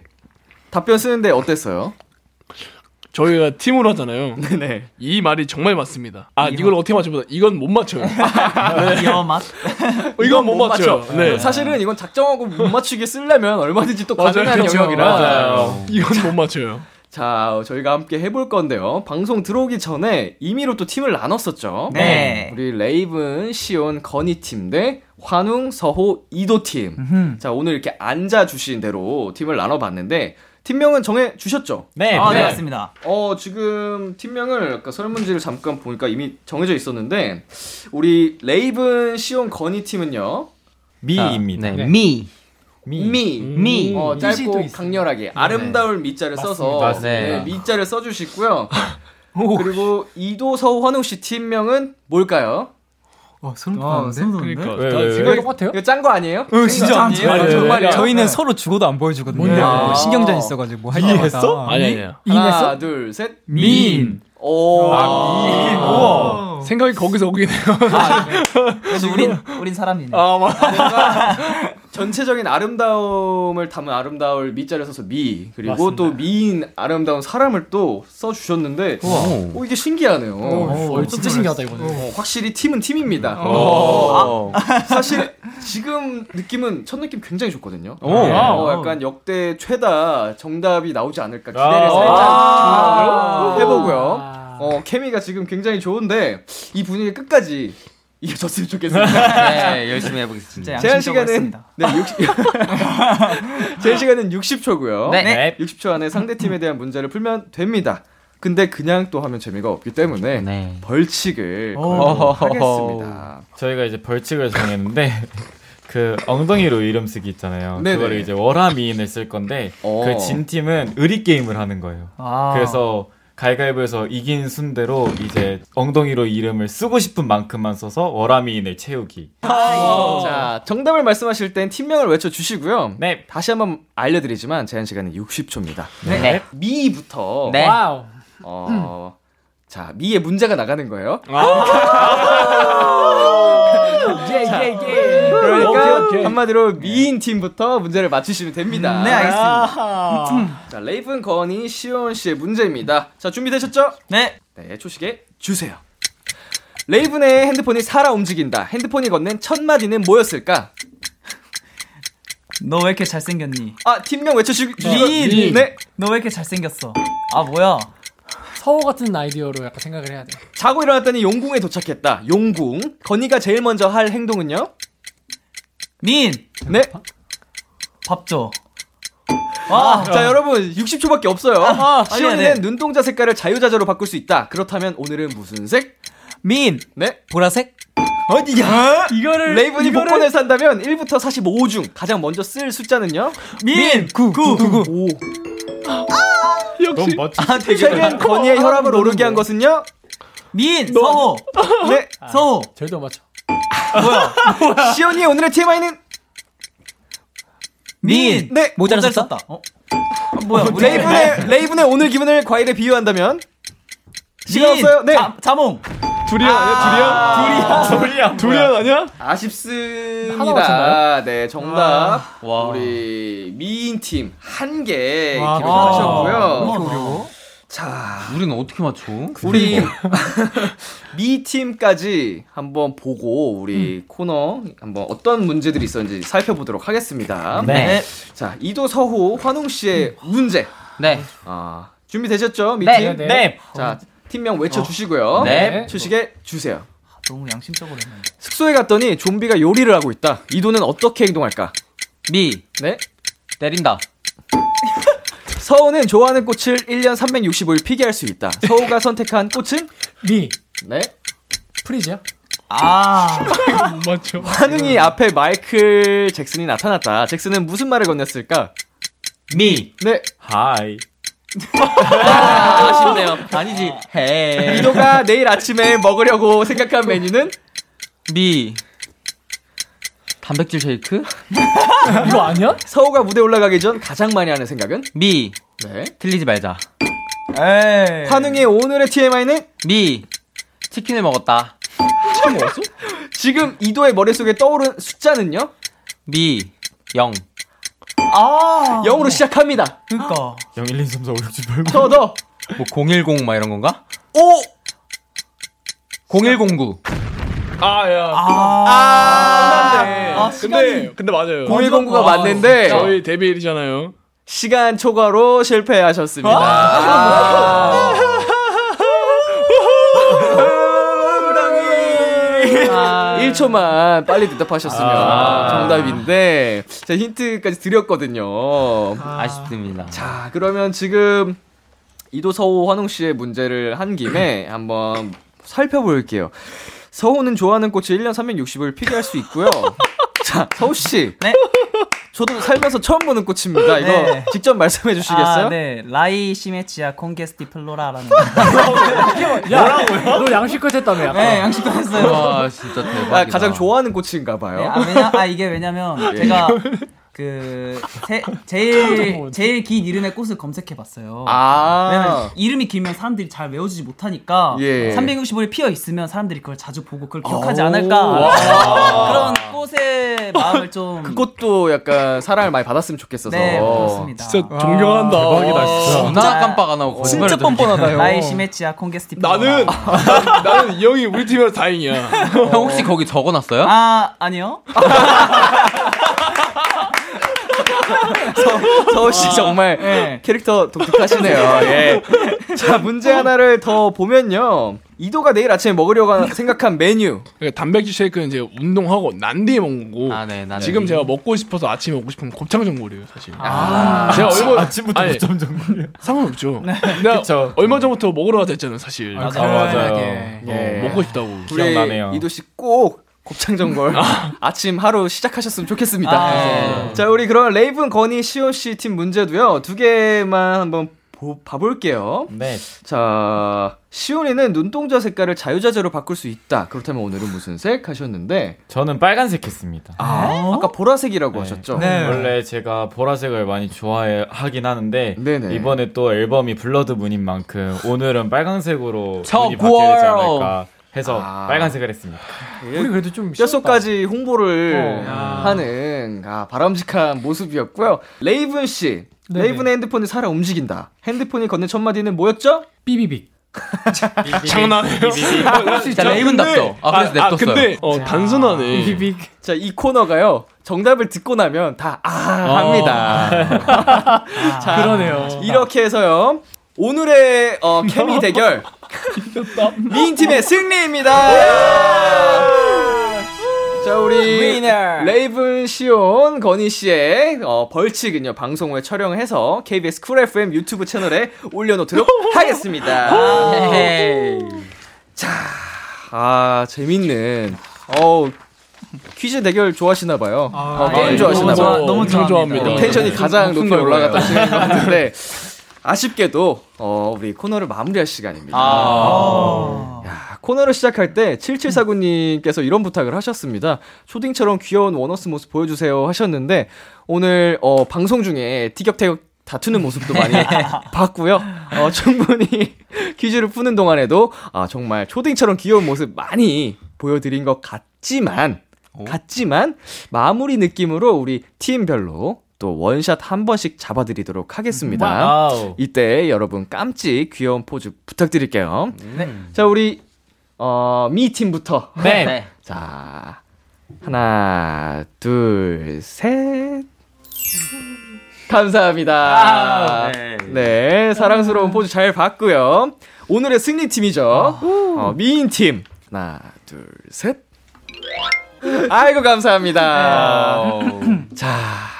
답변 쓰는데 어땠어요? 저희가 팀으로 하잖아요. 네네. 이 말이 정말 맞습니다. 아, 이걸 어떻게 맞춰보다 이건 못 맞춰요. 네. 이어 맛. 이건 못 맞춰요. 네. 사실은 이건 작정하고 못 맞추게 쓰려면 얼마든지 또 가능한 맞아요. 그렇죠. 영역이라. 맞아요. 이건 못 맞춰요. 자, 저희가 함께 해볼 건데요. 방송 들어오기 전에 임의로 또 팀을 나눴었죠. 네. 우리 레이븐, 시온, 건희 팀대 환웅, 서호, 이도 팀. 자, 오늘 이렇게 앉아주신 대로 팀을 나눠봤는데, 팀명은 정해 주셨죠? 네. 아, 네, 맞습니다. 어, 지금 팀명을 아까 설문지를 잠깐 보니까 이미 정해져 있었는데, 우리 레이븐, 시온, 건희 팀은요. 미입니다. 네, 미. 미. 미. 미. 어, 미. 짧고 강렬하게. 아름다울 미자를 써서. 네, 네. 미자를 써 주시고요. 그리고 이도, 서우, 환웅 씨 팀명은 뭘까요? 어, 소름 아, 돋았는데? 소름 돋는데? 그러니까. 왜, 왜, 왜? 이거 똑같아요? 이거 짠 거 아니에요? 어, 진짜 아니에요? 아니에요? 정말이에요? 저희는 서로 죽어도 안 보여주거든요. 뭔데요? 뭐 신경전 있어가지고 뭐할 이해했어? 아니, 아니에요. 하나, 둘, 셋. 민. 오. 아, 우와. 생각이 거기서 오긴 해요. 그래서 우린 우린 사람이네. 아, 맞아. 전체적인 아름다움을 담은 아름다울 미자를 써서 미 그리고 또 미인 아름다운 사람을 또 써주셨는데 오 이게 신기하네요. 어, 진짜 신기하다 이거는. 어, 확실히 팀은 팀입니다. 어. 사실 지금 느낌은 첫 느낌 굉장히 좋거든요. 오. 어, 약간 역대 최다 정답이 나오지 않을까 기대를 아. 살짝 아. 해보고요. 어 케미가 지금 굉장히 좋은데 이 분위기 끝까지 이어졌으면 좋겠습니다. 네, 열심히 해보겠습니다. 진짜 제한 시간은. 네 60. 제한 시간은 60초고요. 네. 네. 60초 안에 상대 팀에 대한 문제를 풀면 됩니다. 근데 그냥 또 하면 재미가 없기 때문에 네. 벌칙을 하겠습니다. 저희가 이제 벌칙을 정했는데 그 엉덩이로 이름 쓰기 있잖아요. 네네. 그거를 이제 월하미인을 쓸 건데 어. 그 진 팀은 의리 게임을 하는 거예요. 아. 그래서 가위바위보에서 이긴 순대로 이제 엉덩이로 이름을 쓰고 싶은 만큼만 써서 월하미인을 채우기. 자, 정답을 말씀하실 땐 팀명을 외쳐 주시고요. 네. 다시 한번 알려드리지만 제한 시간은 60초입니다. 네. 미부터 네. wow. 어, 자 미의 문제가 나가는 거예요. 예, 예, 예. 그러니까 한마디로 미인 팀부터 문제를 맞추시면 됩니다. 네, 알겠습니다. 자 레이븐 건이 시온 씨의 문제입니다. 자 준비되셨죠? 네. 네, 초식에 주세요. 레이븐의 핸드폰이 살아 움직인다. 핸드폰이 건넨 첫 마디는 뭐였을까? 너 왜 이렇게 잘생겼니? 아 팀명 외쳐주시고 민. 네. 너 왜 이렇게 잘생겼어? 아, 뭐야? 서호 같은 아이디어로 약간 생각을 해야 돼. 자고 일어났더니 용궁에 도착했다. 용궁. 건이가 제일 먼저 할 행동은요? 민! 네. 밥 줘. 아, 자 여러분 60초밖에 없어요. 아, 시온이는 아니야, 네. 눈동자 색깔을 자유자재로 바꿀 수 있다. 그렇다면 오늘은 무슨 색? 민! 네. 보라색? 어디야? 이거를 레이븐이 복권을 산다면 1부터 45 중 가장 먼저 쓸 숫자는요? 민! 9, 9, 9, 9. 5. 역시. 멋지. 아, 최근 건이의 혈압을 오르게 한 것은요? 민! 서호! 네. 서호! 절대 못 맞춰. 시온이의 오늘의 TMI는? 민! 네. 모자를 썼다. 어? 아, 뭐야? 레이븐의, 레이븐의 오늘 기분을 과일에 비유한다면? 시간 민! 없어요. 네. 자, 자몽! 두리안 아니야? 두리안? 소리야. 두리안 아니야? 아쉽습니다. 네, 정답. 와. 우리 미인 팀 한개 와, 기록하셨고요. 자, 우리는 어떻게 맞춰? 우리 미 팀까지 한번 보고 우리 코너 한번 어떤 문제들이 있었는지 살펴보도록 하겠습니다. 네. 자, 이도 서호 환웅 씨의 문제. 네. 아, 준비되셨죠? 미 네. 팀? 네. 네. 자, 팀명 외쳐 주시고요. 네. 주식에 주세요. 너무 양심적으로 했네. 숙소에 갔더니 좀비가 요리를 하고 있다. 이도는 어떻게 행동할까? 미. 네. 때린다. 서우는 좋아하는 꽃을 1년 365일 피게 할 수 있다. 서우가 선택한 꽃은? 미. 네. 프리지아야? 아. 못 맞춰. 환웅이 앞에 마이클 잭슨이 나타났다. 잭슨은 무슨 말을 건넸을까? 미. 네. hi. 아, 아쉽네요. 아니지. 해. 이도가 내일 아침에 먹으려고 생각한 메뉴는? 미. 단백질 쉐이크? 이거 아니야? 서우가 무대 올라가기 전 가장 많이 하는 생각은? 미. 네. 틀리지 말자. 에이. 환웅의 오늘의 TMI는? 미. 치킨을 먹었다. 치킨 먹었어? 지금 이도의 머릿속에 떠오른 숫자는요? 미. 영. 아. 0으로 시작합니다. 그니까. 0 1 2 3 4 5 6 7 8 9. 더, 더. 뭐 010 막 이런 건가? 오! 0109. 아, 야. 아, 아, 네. 아 근데, 근데 맞아요. 0109가 맞는데. 저희 데뷔일이잖아요. 시간 초과로 실패하셨습니다. 아~ 아~ 1초만 빨리 대답하셨으면 아~ 정답인데 자 힌트까지 드렸거든요. 아~ 아쉽습니다. 자 그러면 지금 이도 서호 환웅 씨의 문제를 한 김에 한번 살펴볼게요. 서호는 좋아하는 꽃이 1년 360을 피기할 수 있고요. 자, 서호 씨. 네. 저도 살면서 처음 보는 꽃입니다. 이거 네. 직접 말씀해 주시겠어요? 아, 네. 라이 시메치아 콩게스티 플로라라는. 뭐라고요? 너 양식껏 했다며. 약간. 네, 양식껏 했어요. 와, 진짜 대박. 아, 가장 좋아하는 꽃인가 봐요. 네, 아, 왜냐, 아, 이게 왜냐면 예. 제가 그 세, 제일 제일 긴 이름의 꽃을 검색해 봤어요. 아~ 왜냐면 이름이 길면 사람들이 잘 외워주지 못하니까 예. 365일 피어 있으면 사람들이 그걸 자주 보고 그걸 기억하지 않을까 그런 꽃의 마음을 좀 그것도 약간 사랑을 많이 받았으면 좋겠어서 네 그렇습니다. 진짜 존경한다. 아, 대박이다 진짜. 존나 깜빡 안 하고 진짜 뻔뻔하다요. 나의 시메치아 콩게스티 나는 나는 이 형이 우리 팀이라 다행이야. 형 혹시 거기 적어놨어요? 아 아니요. 서, 씨 정말 네. 캐릭터 독특하시네요. 예. 자, 문제 하나를 더 보면요. 이도가 내일 아침에 먹으려고 생각한 메뉴. 그러니까 단백질 쉐이크는 이제 운동하고 난 뒤에 먹는 거고. 아, 네, 지금 제가 먹고 싶어서 아침에 먹고 싶은 곱창 전골이에요, 사실. 아, 제가 얼마 아침부터 곱창 전골이요? 상관없죠. 네. 내가 그쵸. 얼마 전부터 먹으러 가자 했잖아요, 사실. 아, 맞아요. 예. 어, 먹고 싶다고. 기억나네요. 이도 씨 꼭 곱창 전골 아침 하루 시작하셨으면 좋겠습니다. 아, 네. 자, 우리 그럼 레이븐, 건희, 시온 씨 팀 문제도요. 두 개만 한번 보, 봐볼게요. 네. 자, 시온이는 눈동자 색깔을 자유자재로 바꿀 수 있다. 그렇다면 오늘은 무슨 색 하셨는데? 저는 빨간색 했습니다. 아, 아까 보라색이라고 네. 하셨죠? 네. 원래 제가 보라색을 많이 좋아하긴 하는데 네네. 이번에 또 앨범이 Blood Moon인 만큼 오늘은 빨간색으로 moon이 바뀌어야 되지 않을까. 해서 아. 빨간색을 했습니다. 우리 그래도 좀 뼛속까지 홍보를 어. 하는 아, 바람직한 모습이었고요. 레이븐 씨, 네네. 레이븐의 핸드폰이 살아 움직인다. 핸드폰이 건넨 첫 마디는 뭐였죠? 삐비빅. 장난해요? 진짜 레이븐답죠. 아, 그래서 냅뒀어요. 아, 근데 어, 단순하네. 삐비빅. 자, 이 코너가요. 정답을 듣고 나면 다, 아, 합니다. 아, 자, 그러네요. 이렇게 해서요. 오늘의 어, 케미 대결 미인 팀의 승리입니다. 자 우리 레이븐 시온 건희 씨의 어, 벌칙은요 방송 후에 촬영해서 KBS Cool FM 유튜브 채널에 올려놓도록 하겠습니다. 자, 아 재밌는 어 퀴즈 대결 좋아하시나 봐요. 아, 어, 게임 아, 좋아하시나 봐요. 너무, 너무 좋아합니다. 텐션이 가장 높게 올라갔다 같은데 아쉽게도 어, 우리 코너를 마무리할 시간입니다. 아~ 야, 코너를 시작할 때 7749님께서 이런 부탁을 하셨습니다. 초딩처럼 귀여운 원어스 모습 보여주세요 하셨는데 오늘 어, 방송 중에 티격태격 다투는 모습도 많이 봤고요. 어, 충분히 퀴즈를 푸는 동안에도 아, 정말 초딩처럼 귀여운 모습 많이 보여드린 것 같지만 같지만 마무리 느낌으로 우리 팀별로 또 원샷 한 번씩 잡아드리도록 하겠습니다. wow. 이때 여러분 깜찍 귀여운 포즈 부탁드릴게요. 네. 자, 우리, 어, 미 팀부터. 네. 네. 자, 하나, 둘, 셋. 감사합니다. 아, 네. 네. 사랑스러운 포즈 잘 봤고요. 오늘의 승리팀이죠. 어, 미인팀. 하나, 둘, 셋. 아이고, 감사합니다. 네. 자,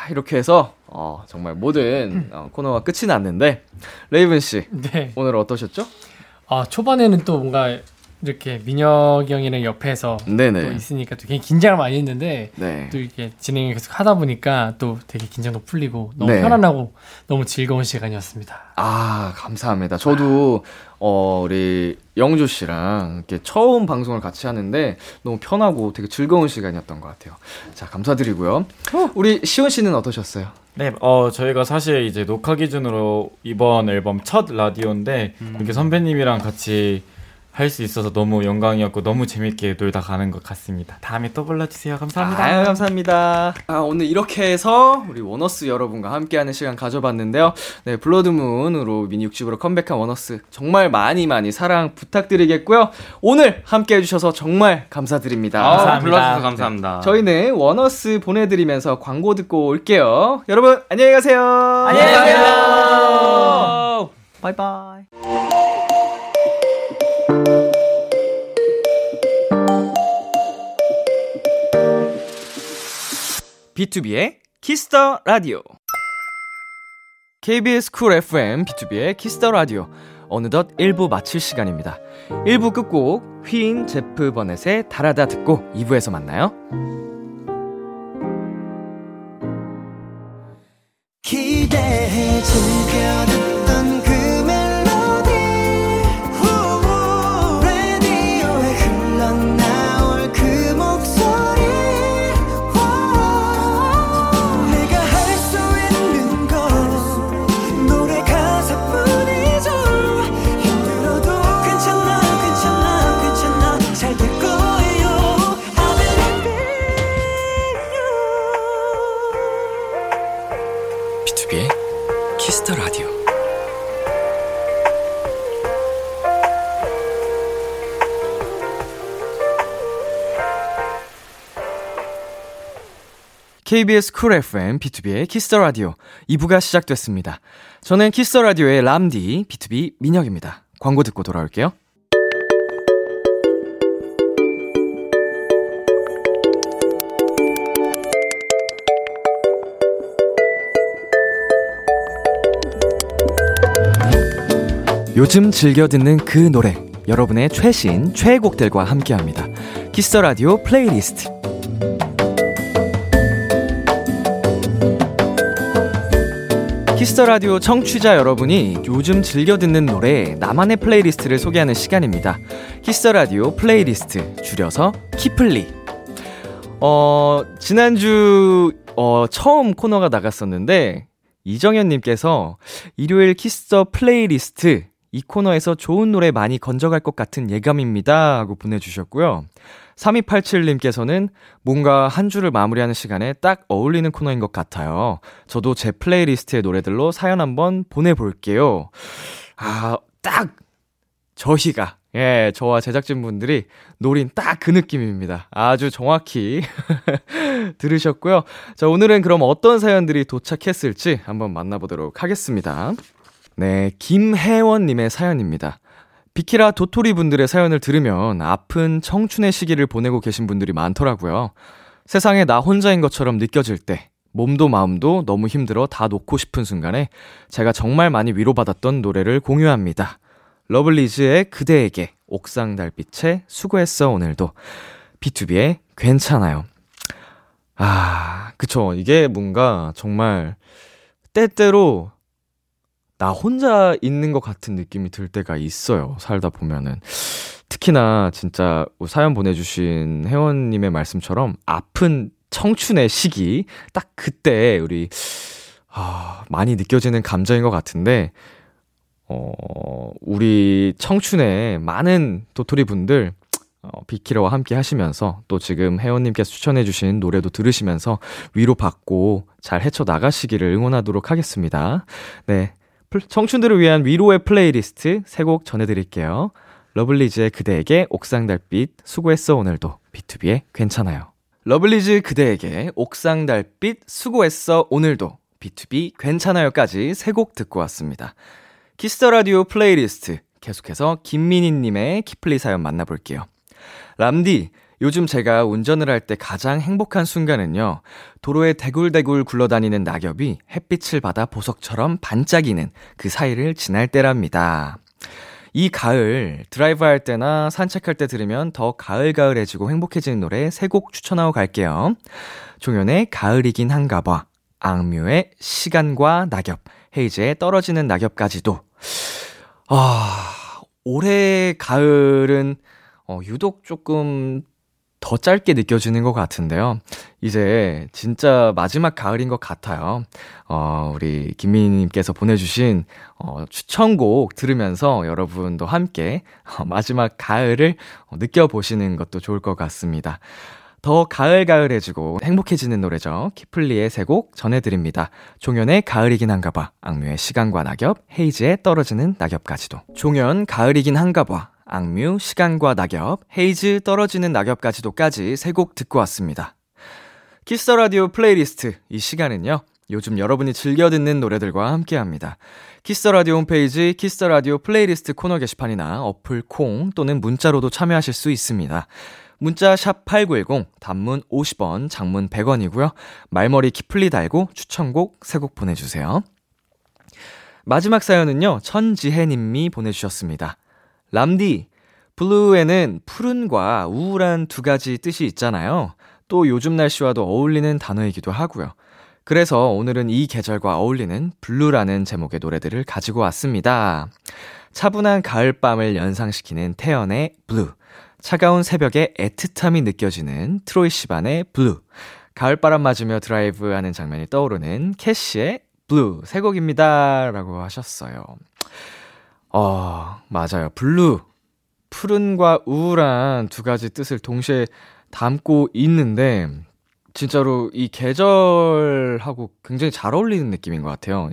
이렇게 해서 어, 정말 모든 어, 코너가 끝이 났는데 레이븐 씨 네. 오늘 어떠셨죠? 아 초반에는 또 뭔가 이렇게 민혁이 형이랑 옆에서 네네. 또 있으니까 또 굉장히 긴장을 많이 했는데 네. 또 이렇게 진행을 계속 하다 보니까 또 되게 긴장도 풀리고 너무 네. 편안하고 너무 즐거운 시간이었습니다. 아 감사합니다. 저도 어 우리 영주 씨랑 이렇게 처음 방송을 같이 하는데 너무 편하고 되게 즐거운 시간이었던 것 같아요. 자 감사드리고요. 우리 시원 씨는 어떠셨어요? 네, 어 저희가 사실 이제 녹화 기준으로 이번 앨범 첫 라디오인데 음. 이렇게 선배님이랑 같이 할 수 있어서 너무 영광이었고 너무 재밌게 놀다 가는 것 같습니다. 다음에 또 불러주세요. 감사합니다. 아유, 감사합니다. 아, 오늘 이렇게 해서 우리 원어스 여러분과 함께하는 시간 가져봤는데요. 네, Blood Moon으로 미니 6집으로 컴백한 원어스 정말 많이 많이 사랑 부탁드리겠고요. 오늘 함께 해 주셔서 정말 감사드립니다. 아, 감사합니다. 불러주셔서 감사합니다. 네, 저희는 원어스 보내드리면서 광고 듣고 올게요. 여러분, 안녕히 가세요. 안녕히 가세요. 바이바이. B2B의 키스터 라디오. KBS 쿨 FM B2B의 키스터 라디오. 어느덧 1부 마칠 시간입니다. 1부 끝곡 휘인 제프 버넷의 달아다 듣고 2부에서 만나요. 기대해 즐겨 KBS 쿨 FM B2B의 키스터 라디오 2부가 시작됐습니다. 저는 키스터 라디오의 람디 B2B 민혁입니다. 광고 듣고 돌아올게요. 요즘 즐겨 듣는 그 노래 여러분의 최신 최애곡들과 함께 합니다. Kiss the Radio playlist Kiss the Radio 청취자 여러분이 요즘 즐겨 듣는 노래 나만의 playlist를 소개하는 시간입니다. Kiss the Radio playlist 줄여서 키플리. 어, 지난주 어, 처음 코너가 나갔었는데 이정현 님께서 일요일 Kiss the playlist 이 코너에서 좋은 노래 많이 건져갈 것 같은 예감입니다. 하고 보내주셨고요. 3287님께서는 뭔가 한 주를 마무리하는 시간에 딱 어울리는 코너인 것 같아요. 저도 제 플레이리스트의 노래들로 사연 한번 보내볼게요. 아, 딱! 저희가, 예, 저와 제작진분들이 노린 딱 그 느낌입니다. 아주 정확히 들으셨고요. 자, 오늘은 그럼 어떤 사연들이 도착했을지 한번 만나보도록 하겠습니다. 네, 김혜원님의 사연입니다. 비키라 도토리 분들의 사연을 들으면 아픈 청춘의 시기를 보내고 계신 분들이 많더라고요. 세상에 나 혼자인 것처럼 느껴질 때, 몸도 마음도 너무 힘들어 다 놓고 싶은 순간에 제가 정말 많이 위로받았던 노래를 공유합니다. 러블리즈의 그대에게, 옥상 달빛에 수고했어 오늘도, B2B의 괜찮아요. 아, 그쵸. 이게 뭔가 정말 때때로 나 혼자 있는 것 같은 느낌이 들 때가 있어요. 살다 보면은. 특히나 진짜 사연 보내주신 회원님의 말씀처럼 아픈 청춘의 시기, 딱 그때 우리, 아, 많이 느껴지는 감정인 것 같은데, 어, 우리 청춘의 많은 도토리 분들, 어, 비키라와 함께 하시면서 또 지금 회원님께서 추천해주신 노래도 들으시면서 위로받고 잘 헤쳐나가시기를 응원하도록 하겠습니다. 네. 청춘들을 위한 위로의 플레이리스트 세 곡 전해드릴게요. 러블리즈의 그대에게 옥상 달빛 수고했어 오늘도 BTOB의 괜찮아요. 러블리즈 그대에게 옥상 달빛 수고했어 오늘도 BTOB 괜찮아요까지 세 곡 듣고 왔습니다. Kiss the Radio playlist 계속해서 김민희 님의 키플리 사연 만나볼게요. 람디 요즘 제가 운전을 할 때 가장 행복한 순간은요, 도로에 대굴대굴 굴러다니는 낙엽이 햇빛을 받아 보석처럼 반짝이는 그 사이를 지날 때랍니다. 이 가을, 드라이브 할 때나 산책할 때 들으면 더 가을가을해지고 행복해지는 노래 세 곡 추천하고 갈게요. 종현의 가을이긴 한가 봐, 악뮤의 시간과 낙엽, 헤이즈의 떨어지는 낙엽까지도. 아, 올해 가을은, 어, 유독 조금 더 짧게 느껴지는 것 같은데요. 이제 진짜 마지막 가을인 것 같아요. 어, 우리 김민희님께서 보내주신 어, 추천곡 들으면서 여러분도 함께 어, 마지막 가을을 어, 느껴보시는 것도 좋을 것 같습니다. 더 가을가을해지고 행복해지는 노래죠. 키플리의 세 곡 전해드립니다. 종현의 가을이긴 한가봐, 악뮤의 시간과 낙엽, 헤이즈의 떨어지는 낙엽까지도. 종현 가을이긴 한가봐, 악뮤, 시간과 낙엽, 헤이즈 떨어지는 낙엽까지도까지 세 곡 듣고 왔습니다. Kiss the Radio playlist 이 시간은요. 요즘 여러분이 즐겨 듣는 노래들과 함께 합니다. Kiss the Radio 홈페이지 Kiss the Radio playlist 코너 게시판이나 어플 콩 또는 문자로도 참여하실 수 있습니다. 문자 샵 8910 단문 50원, 장문 100원이고요. 말머리 키플리 달고 추천곡 3곡 보내 주세요. 마지막 사연은요. 천지혜 님이 보내 주셨습니다. 람디, Blue에는 푸른과 우울한 두 가지 뜻이 있잖아요. 또 요즘 날씨와도 어울리는 단어이기도 하고요. 그래서 오늘은 이 계절과 어울리는 Blue라는 제목의 노래들을 가지고 왔습니다. 차분한 가을밤을 연상시키는 태연의 Blue. 차가운 새벽에 애틋함이 느껴지는 트로이 시반의 Blue. 가을바람 맞으며 드라이브 하는 장면이 떠오르는 캐시의 Blue. 세 곡입니다. 라고 하셨어요. 어, 맞아요. Blue. 푸른과 우울한 두 가지 뜻을 동시에 담고 있는데, 진짜로 이 계절하고 굉장히 잘 어울리는 느낌인 것 같아요.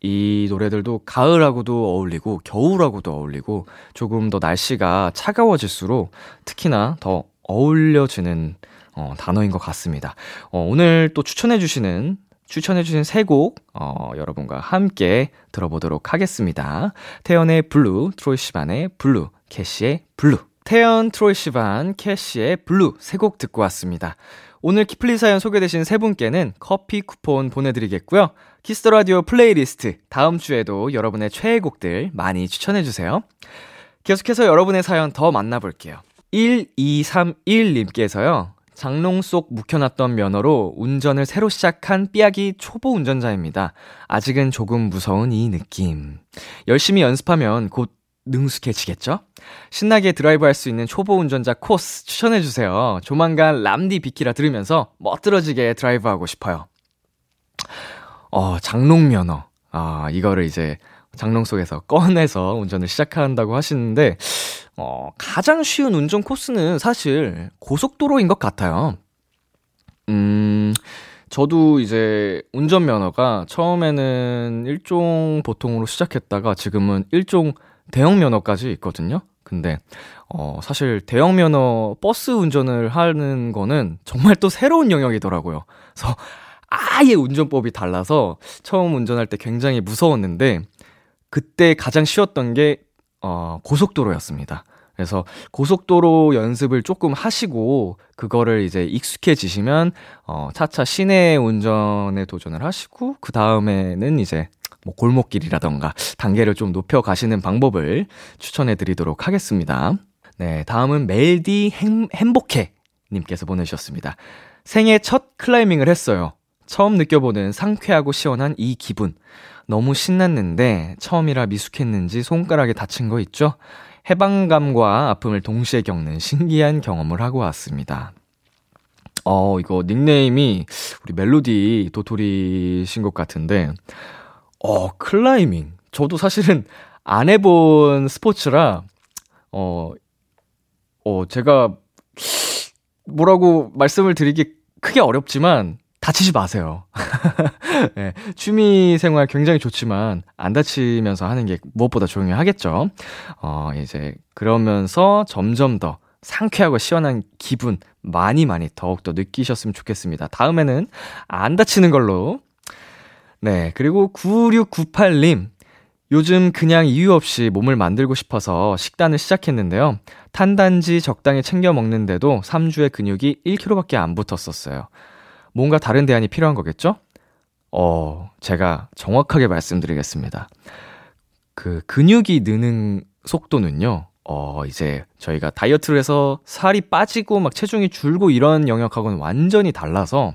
이 노래들도 가을하고도 어울리고 겨울하고도 어울리고 조금 더 날씨가 차가워질수록 특히나 더 어울려지는 어, 단어인 것 같습니다. 어, 오늘 또 추천해주시는 추천해주신 세 곡, 어, 여러분과 함께 들어보도록 하겠습니다. 태연의 Blue, 트로이 시반의 Blue, 캐시의 Blue. 태연, 트로이 시반, 캐시의 Blue 세 곡 듣고 왔습니다. 오늘 키플리 사연 소개되신 세 분께는 커피 쿠폰 보내드리겠고요. Kiss the Radio playlist 다음 주에도 여러분의 최애 곡들 많이 추천해주세요. 계속해서 여러분의 사연 더 만나볼게요. 1231님께서요. 장롱 속 묵혀놨던 면허로 운전을 새로 시작한 삐약이 초보 운전자입니다. 아직은 조금 무서운 이 느낌. 열심히 연습하면 곧 능숙해지겠죠? 신나게 드라이브 할 수 있는 초보 운전자 코스 추천해주세요. 조만간 람디 비키라 들으면서 멋들어지게 드라이브 하고 싶어요. 어, 장롱 면허. 아, 이거를 이제 장롱 속에서 꺼내서 운전을 시작한다고 하시는데, 어, 가장 쉬운 운전 코스는 사실 고속도로인 것 같아요. 음, 저도 이제 운전면허가 처음에는 일종 보통으로 시작했다가 지금은 일종 대형 면허까지 있거든요. 근데 어 사실 대형 면허 버스 운전을 하는 거는 정말 또 새로운 영역이더라고요. 그래서 아예 운전법이 달라서 처음 운전할 때 굉장히 무서웠는데 그때 가장 쉬웠던 게 어, 고속도로였습니다. 그래서 고속도로 연습을 조금 하시고 그거를 이제 익숙해지시면 어 차차 시내 운전에 도전을 하시고 그 다음에는 이제 뭐 골목길이라던가 단계를 좀 높여 가시는 방법을 추천해 드리도록 하겠습니다. 네, 다음은 멜디 행, 행복해 님께서 보내주셨습니다. 생애 첫 클라이밍을 했어요. 처음 느껴보는 상쾌하고 시원한 이 기분. 너무 신났는데 처음이라 미숙했는지 손가락에 다친 거 있죠? 해방감과 아픔을 동시에 겪는 신기한 경험을 하고 왔습니다. 어, 이거 닉네임이 우리 멜로디 도토리신 것 같은데, 어, 클라이밍. 저도 사실은 안 해본 스포츠라, 어, 어, 제가 뭐라고 말씀을 드리기 크게 어렵지만, 다치지 마세요. 네, 취미 생활 굉장히 좋지만 안 다치면서 하는 게 무엇보다 중요하겠죠. 어, 이제 그러면서 점점 더 상쾌하고 시원한 기분 많이 많이 더욱더 느끼셨으면 좋겠습니다. 다음에는 안 다치는 걸로. 네, 그리고 9698님. 요즘 그냥 이유 없이 몸을 만들고 싶어서 식단을 시작했는데요. 탄단지 적당히 챙겨 먹는데도 3주의 근육이 1kg밖에 안 붙었었어요. 뭔가 다른 대안이 필요한 거겠죠? 어, 제가 정확하게 말씀드리겠습니다. 그 근육이 느는 속도는요, 어, 이제 저희가 다이어트를 해서 살이 빠지고 막 체중이 줄고 이런 영역하고는 완전히 달라서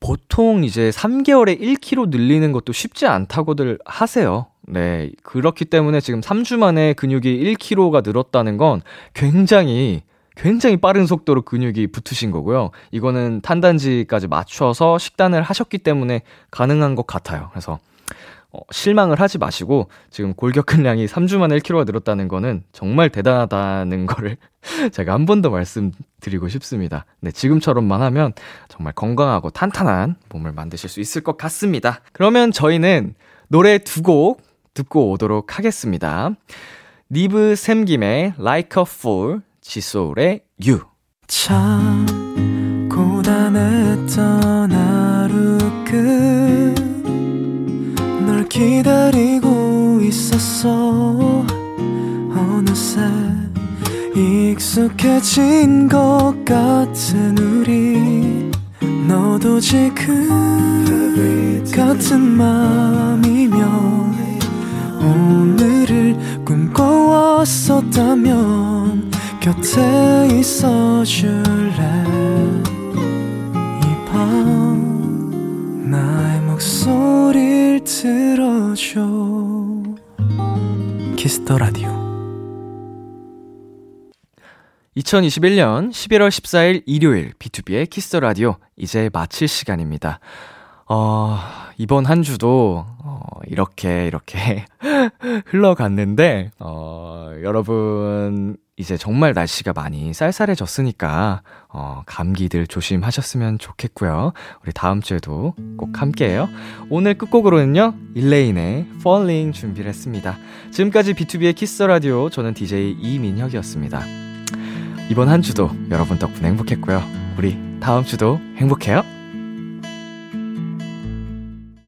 보통 이제 3개월에 1kg 늘리는 것도 쉽지 않다고들 하세요. 네. 그렇기 때문에 지금 3주 만에 근육이 1kg가 늘었다는 건 굉장히 굉장히 빠른 속도로 근육이 붙으신 거고요. 이거는 탄단지까지 맞춰서 식단을 하셨기 때문에 가능한 것 같아요. 그래서 어, 실망을 하지 마시고 지금 골격근량이 3주 만에 1kg가 늘었다는 거는 정말 대단하다는 거를 제가 한 번 더 말씀드리고 싶습니다. 네, 지금처럼만 하면 정말 건강하고 탄탄한 몸을 만드실 수 있을 것 같습니다. 그러면 저희는 노래 두 곡 듣고 오도록 하겠습니다. 니브 샘김의 Like a Fool, 지소울의 You. 참 고단했던 하루 끝. 기다리고 있었어. 어느새 익숙해진 것 같은 우리. 너도 지금 같은 맘이면 오늘을 꿈꿔왔었다면 곁에 있어 줄래? 이 밤 나의 목소리를 들어줘. Kiss the Radio. 2021년 11월 14일 일요일 B2B의 키스터 라디오 이제 마칠 시간입니다. 어, 이번 한 주도 어, 이렇게 이렇게 흘러갔는데 어, 여러분 이제 정말 날씨가 많이 쌀쌀해졌으니까 어, 감기들 조심하셨으면 좋겠고요. 우리 다음 주에도 꼭 함께해요. 오늘 끝곡으로는요. 일레인의 Falling 준비를 했습니다. 지금까지 B2B의 키스 라디오 저는 DJ 이민혁이었습니다. 이번 한 주도 여러분 덕분에 행복했고요. 우리 다음 주도 행복해요.